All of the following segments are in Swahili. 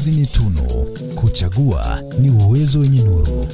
Uongozi ni tunu, kuchagua ni uwezo wenye nuru.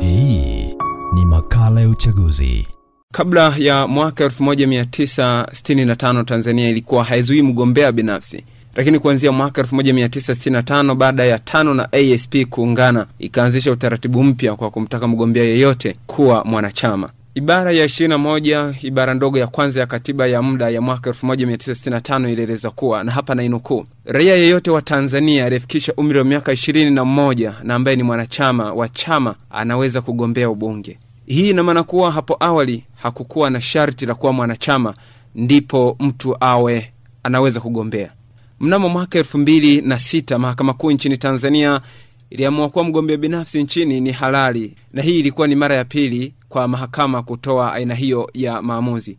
Hii ni makala ya uchaguzi. Kabla ya mwaka 1965 Tanzania ilikuwa haizuii mgombea binafsi, lakini kuanzia mwaka 1965 baada ya tano na ASP kuungana, ikaanzisha utaratibu mpya kwa kumtaka mgombea yeyote kuwa mwanachama. Ibara ya 21 ibara ndogo ya kwanza ya katiba ya muda ya mwaka 1965 ilieleza kuwa, na hapa nainukuu, raia yeyote wa Tanzania aliyefikisha umri wa miaka 21 na ambaye ni mwanachama wa chama anaweza kugombea ubunge. Hii ina maana kuwa hapo awali hakukuwa na sharti la kuwa mwanachama ndipo mtu awe anaweza kugombea. Mnamo mwaka elfu mbili na sita mahakama kuu nchini Tanzania iliamua kuwa mgombea binafsi nchini ni halali, na hii ilikuwa ni mara ya pili kwa mahakama kutoa aina hiyo ya maamuzi.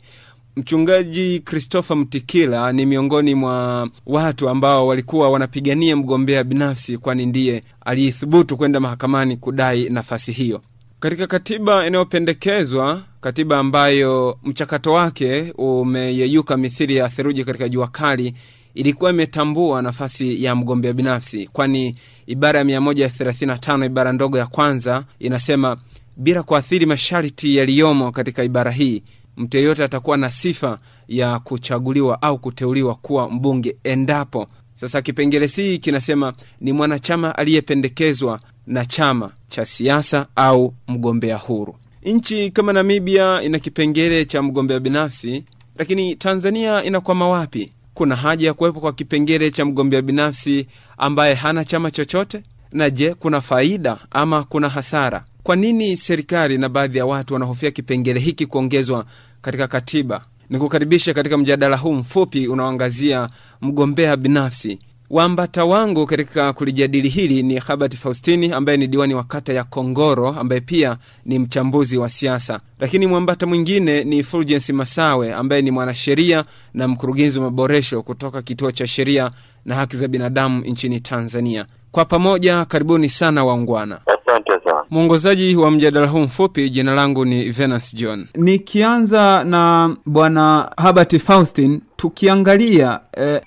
Mchungaji Christopher Mtikila ni miongoni mwa watu ambao walikuwa wanapigania mgombea binafsi, kwani ndiye aliyethubutu kwenda mahakamani kudai nafasi hiyo. Katika katiba inayopendekezwa, katiba ambayo mchakato wake umeyeyuka mithili ya theluji katika jua kali, ilikuwa imetambua nafasi ya mgombea binafsi, kwani ibara ya 135 ibara ndogo ya kwanza inasema, bila kuathiri masharti yaliyomo katika ibara hii, mtu yeyote atakuwa na sifa ya kuchaguliwa au kuteuliwa kuwa mbunge endapo sasa kipengele hii kinasema ni mwanachama aliyependekezwa na chama cha siasa au mgombea huru. Nchi kama Namibia ina kipengele cha mgombea binafsi, lakini Tanzania inakwama wapi? Kuna haja ya kuwepo kwa kipengele cha mgombea binafsi ambaye hana chama chochote? Na je, kuna faida ama kuna hasara? Kwa nini serikali na baadhi ya watu wanahofia kipengele hiki kuongezwa katika katiba? Ni kukaribisha katika mjadala huu mfupi unaoangazia mgombea binafsi. Waambata wangu katika kulijadili hili ni Habert Faustini ambaye ni diwani wa kata ya Kongoro ambaye pia ni mchambuzi wa siasa, lakini mwambata mwingine ni Fulgence Masawe ambaye ni mwanasheria na mkurugenzi wa maboresho kutoka Kituo cha Sheria na Haki za Binadamu nchini Tanzania. Kwa pamoja, karibuni sana waungwana. Mwongozaji wa mjadala huu mfupi, jina langu ni Venance John. Nikianza na bwana Habert Faustin, tukiangalia eh,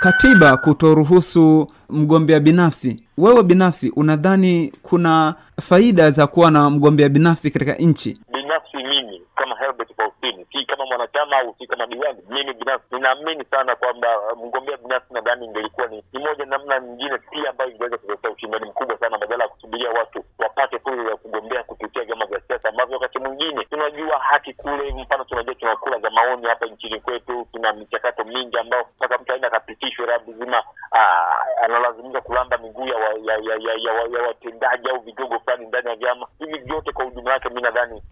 katiba kutoruhusu mgombea binafsi, wewe binafsi unadhani kuna faida za kuwa na mgombea binafsi katika nchi? Binafsi mimi kama Herbert Faustini, si kama mwanachama au si kama diwani, mimi binafsi ninaamini sana kwamba uh, mgombea binafsi nadhani ingelikuwa ni, moja namna nyingine pia ambayo ingeweza kuletea ushindani mkubwa sana, badala ya kusubiria watu wapate fursa ya kugombea kupitia vyama vya siasa ambavyo wakati mwingine tunajua haki kule, mfano tunajua tuna kura za maoni hapa nchini kwetu, tuna michakato mingi ambao mpaka mtu aenda akapitishwe lazima analazimika kulamba miguu ya watendaji au vigogo fulani ndani ya vyama hivi vyote. Kwa ujumla wake, mi nadhani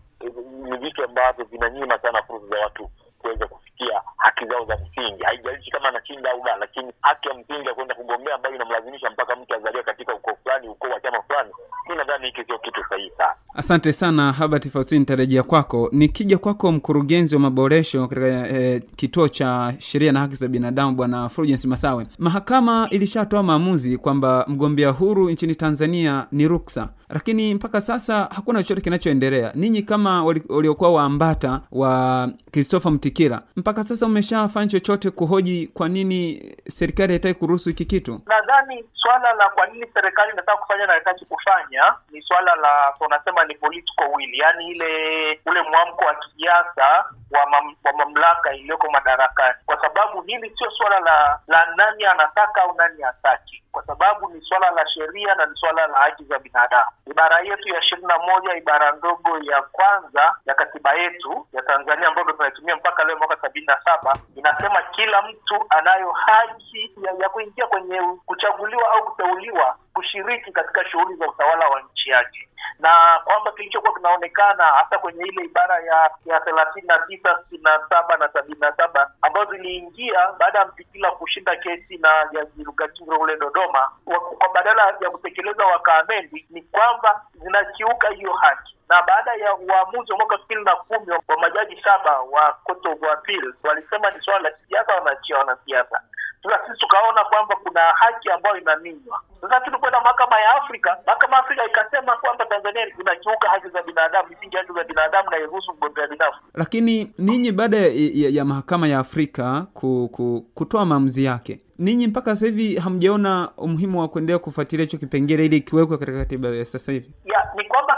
ni vitu ambavyo vinanyima sana fursa za watu kuweza kufikia haki zao za msingi. Haijalishi kama anashinda au la, lakini haki ya msingi ya kwenda kugombea ambayo inamlazimisha mpaka mtu azalie katika ukoo fulani, ukoo wa chama fulani, mi nadhani hiki sio kitu sahihi sana. Asante sana Habert Faustin, nitarejea kwako. Nikija kwako, mkurugenzi wa maboresho katika eh, kituo cha sheria na haki za binadamu, bwana Fulgence Masawe, mahakama ilishatoa maamuzi kwamba mgombea huru nchini Tanzania ni ruksa, lakini mpaka sasa hakuna chochote kinachoendelea. Ninyi kama waliokuwa waambata wa Christopher Mtikira, mpaka sasa umeshafanya chochote kuhoji kwa nini serikali haitaki kuruhusu hiki kitu? Nadhani swala la kwa nini serikali inataka kufanya na haitaki kufanya ni swala la tunasema ni political will, yaani ile ule mwamko wa kisiasa wa, mam, wa mamlaka iliyoko madarakani, kwa sababu hili sio suala la la nani anataka au nani hataki, kwa sababu ni swala la sheria na ni swala la haki za binadamu. Ibara yetu ya ishirini na moja ibara ndogo ya kwanza ya katiba yetu ya Tanzania ambayo tunaitumia mpaka leo mwaka sabini na saba inasema kila mtu anayo haki ya, ya kuingia kwenye kuchaguliwa au kuteuliwa kushiriki katika shughuli za utawala wa nchi yake na kwamba kilichokuwa kinaonekana hasa kwenye ile ibara ya ya thelathini na tisa sitini na saba na sabini na saba ambazo ziliingia baada ya mpikila kushinda kesi na Jaji Rugachiro ule Dodoma, kwa badala ya kutekeleza wakaamendi ni kwamba zinakiuka hiyo haki na baada ya uamuzi wa mwaka elfu mbili na kumi wa majaji saba wa Court walisema ni swala la kisiasa, wanaachia wanasiasa. Sasa sisi tukaona kwamba kuna haki ambayo inaminywa. Sasa tulikwenda mahakama ya Afrika, kwamba zinakiuka haki za binadamu, misingi haki za binadamu na iruhusu mgombea binafsi. Lakini ninyi baada ya, ya, ya mahakama ya Afrika ku, ku, kutoa maamuzi yake, ninyi mpaka sasa hivi hamjaona umuhimu wa kuendelea kufuatilia hicho kipengele ili kiwekwe katika katiba ya sasa hivi? ya ni kwamba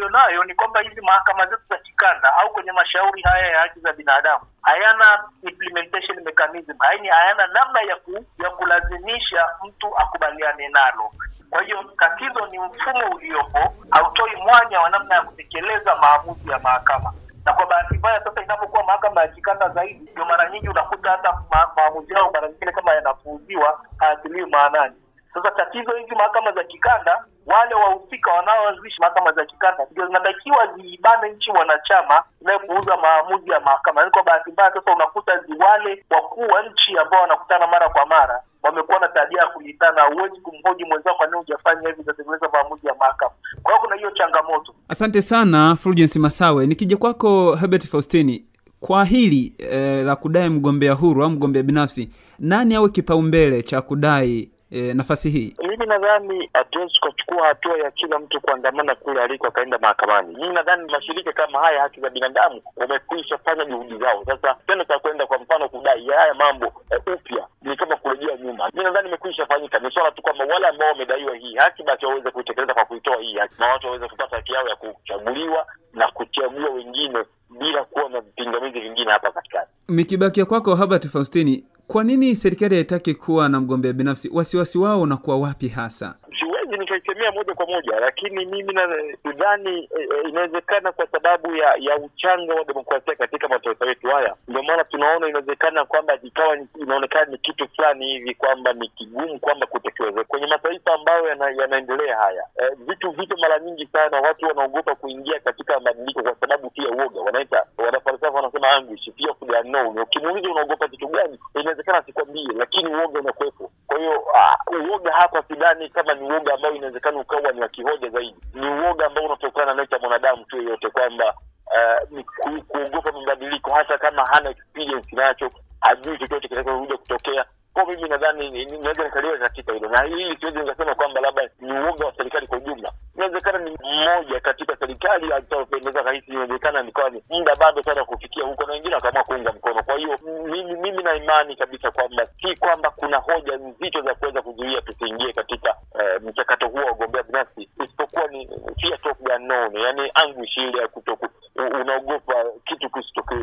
tulionayo ni kwamba hizi mahakama zetu za kikanda au kwenye mashauri haya ya haki za binadamu hayana implementation mechanism, yaani hayana namna ya ku, ya kulazimisha mtu akubaliane nalo. Kwa hiyo tatizo ni mfumo uliopo, hautoi mwanya wa namna ya kutekeleza maamuzi ya mahakama na kwa bahati mbaya sasa inapokuwa mahakama ya kikanda zaidi, ndio mara nyingi unakuta hata ma, maamuzi yao mara nyingine kama yanapuuziwa hayatiliwi maanani. Sasa tatizo hizi mahakama za kikanda, wale wahusika wanaoanzisha mahakama za kikanda ndio zinatakiwa ziibane nchi wanachama inayopuuza maamuzi ya mahakama. Yaani kwa bahati mbaya sasa unakuta wale wakuu wa nchi ambao wanakutana mara kwa mara wamekuwa na tabia ya kulitana. Huwezi kumhoji mwenzao kwa nini hujafanya hivi, utatekeleza maamuzi ya mahakama. Kwa hiyo kuna hiyo changamoto. Asante sana Fulgence Masawe. Nikija kwako Herbert Faustini, kwa hili eh, la kudai mgombea huru au mgombea binafsi, nani awe kipaumbele cha kudai eh, nafasi hii? mimi nadhani hatuwezi tukachukua hatua ya kila mtu kuandamana kule aliko akaenda mahakamani. Mimi nadhani mashirika kama haya haki za binadamu wamekwisha fanya juhudi zao. Sasa tena cha kwenda kwa mfano kudai haya mambo eh, upya ni kama kurejea nyuma. Mimi nadhani imekwisha fanyika, ni swala tu kwamba wale ambao wamedaiwa hii haki basi waweze kuitekeleza kwa kuitoa hii haki, na watu waweze kupata haki yao ya kuchaguliwa na kuchagua wengine bila kuwa na vipingamizi vingine hapa katikati. Nikibakia kwako Herbert Faustini, kwa nini serikali haitaki kuwa na mgombea binafsi? Wasiwasi wao unakuwa wapi hasa? Siwezi moja kwa moja, lakini mimi nadhani e, e, inawezekana kwa sababu ya ya uchanga wa demokrasia katika mataifa yetu haya, ndio maana tunaona inawezekana kwamba ikawa inaonekana ni kitu fulani hivi kwamba ni kigumu kwamba kutekeleza kwenye mataifa ambayo yana, yanaendelea haya. E, vitu vito mara nyingi sana watu wanaogopa kuingia katika mabadiliko kwa sababu pia uoga, wanaita wanafalsafa wanasema. Ukimuuliza unaogopa kitu gani, inawezekana sikwambie, lakini uoga unakuwepo. Kwa hiyo ah, uoga hapa sidhani kama ni uoga ambao inawezekana ukawa ni wakihoja zaidi, ni uoga ambao unatokana na mwanadamu tu yeyote, kwamba uh, kuogopa mabadiliko, hata kama hana experience nacho, hajui chochote kitakachokuja kutokea. Kwa mimi nadhani ni- ni- naweza nikaliwa katika hilo, na hili siwezi nikasema kwamba labda ni uoga wa serikali kwa ujumla. Inawezekana ni mmoja katika serikali atapendeza rahisi, inawezekana nikawa ni muda bado sana kufikia huko, na wengine wakaamua kuunga mkono. Kwa hiyo mimi, mimi kabisa kwamba si kwamba kuna hoja nzito za kuweza kuzuia tusiingie katika eh, mchakato huo wa ugombea binafsi, isipokuwa ni fear of the unknown, yani anguish ile ya kutoku unaogopa kitu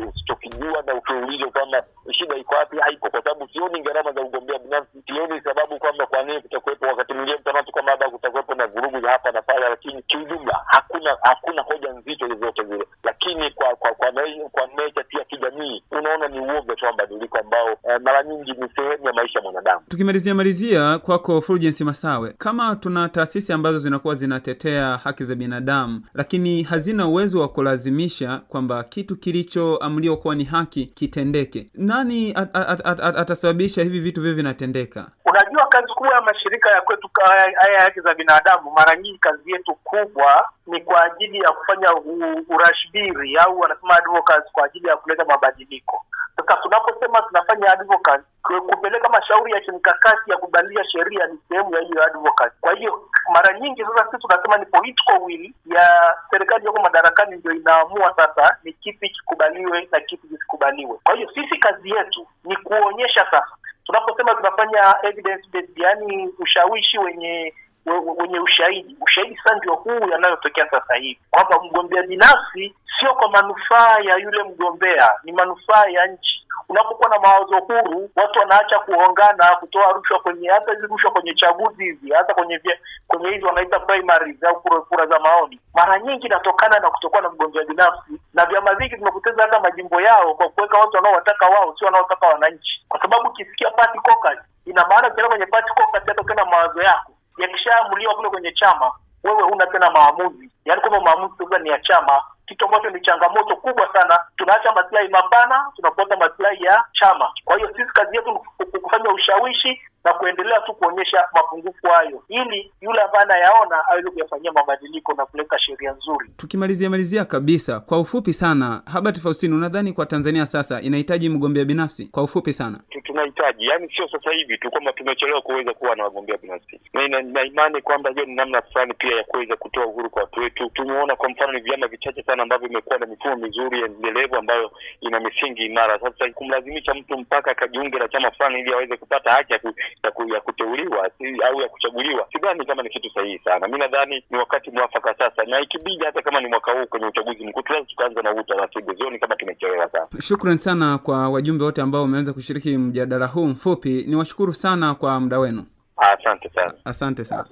usichokijua na ukiulizwa kwamba shida iko wapi, haipo, kwa sababu sioni gharama za ugombea binafsi, sioni sababu kwamba kwa nini kutakuwepo. Wakati mwingine mtanatu kwamba labda kutakuwepo na vurugu za hapa na pale, lakini kiujumla hakuna hakuna hoja nzito zozote zile. Lakini kwa kwa kwa, na- kwa nature pia kijamii, unaona ni uoga tu wa mabadiliko ambao eh, mara nyingi ni sehemu ya maisha ya mwanadamu. Tukimalizia malizia kwako Fulgence Masawe, kama tuna taasisi ambazo zinakuwa zinatetea haki za binadamu lakini hazina uwezo wa kulazimisha kwamba kitu kilichoamriwa kuwa ni haki kitendeke, nani at, at, at, at, atasababisha hivi vitu vyo vinatendeka? Unajua, kazi kubwa ya mashirika ya kwetu haya ya haki za binadamu, mara nyingi kazi yetu kubwa ni kwa ajili ya kufanya u- urashbiri au wanasema advocacy kwa ajili ya kuleta mabadiliko. Sasa tunaposema tunafanya advocacy, kupeleka mashauri ya kimkakati ya kubadilisha sheria ni sehemu ya hiyo advocacy. Kwa hiyo mara nyingi sasa sisi tunasema ni political will ya serikali yako madarakani ndio inaamua sasa ni kipi kikubaliwe na kipi kisikubaliwe. Kwa hiyo sisi kazi yetu ni kuonyesha sasa tunaposema tunafanya evidence based, yani ushawishi wenye we- we- wenye ushahidi. Ushahidi sasa ndio huu yanayotokea sasa hivi kwamba mgombea binafsi sio kwa manufaa ya yule mgombea, ni manufaa ya nchi. Unapokuwa na mawazo huru, watu wanaacha kuongana, kutoa rushwa kwenye hata hizi rushwa kwenye chaguzi hizi, hata kwenye kwenye hizi wanaita primaries au kura za maoni, mara nyingi inatokana na kutokuwa na mgombea binafsi, na vyama vingi vimepoteza hata majimbo yao kwa kuweka watu wanaowataka wao, sio wanaotaka wananchi, kwa sababu ukisikia party caucus, ina maana ukienda kwenye party caucus, hata ukiwa na mawazo yako yakishaamuliwa kule kwenye chama, wewe huna tena maamuzi, yaani kwamba maamuzi sasa ni ya chama kitu ambacho ni changamoto kubwa sana. Tunaacha maslahi mapana, tunafuata maslahi ya chama. Kwa hiyo sisi kazi yetu ni kufanya ushawishi na kuendelea tu kuonyesha mapungufu hayo, ili yule ambaye anayaona aweze kuyafanyia mabadiliko na kuleta sheria nzuri. Tukimalizia malizia kabisa, kwa ufupi sana, Herbert Faustino, unadhani kwa Tanzania sasa inahitaji mgombea binafsi? Kwa ufupi sana. Tunahitaji yani, sio sasa hivi tu kwamba tumechelewa kuweza kuwa na wagombea binafsi, na imani kwamba hiyo ni namna fulani pia ya kuweza kutoa uhuru kwa watu wetu. Tumeona kwa mfano ni vyama vichache sana ambavyo vimekuwa na mifumo mizuri endelevu ambayo ina misingi imara. Sasa kumlazimisha mtu mpaka akajiunge na chama fulani ili aweze kupata haki ya, ku, ya, ku, ya kuteuliwa au ya kuchaguliwa, sidhani kama ni kitu sahihi sana. Mi nadhani ni wakati mwafaka sasa, na ikibidi hata kama ni mwaka huu kwenye uchaguzi mkuu tunaweza tukaanza na huu utaratibu. Sioni kama tumechelewa sana. Shukran sana kwa wajumbe wote ambao wameweza kushiriki mjadala huu mfupi. Ni washukuru sana kwa muda wenu, Asante sana. asante sana.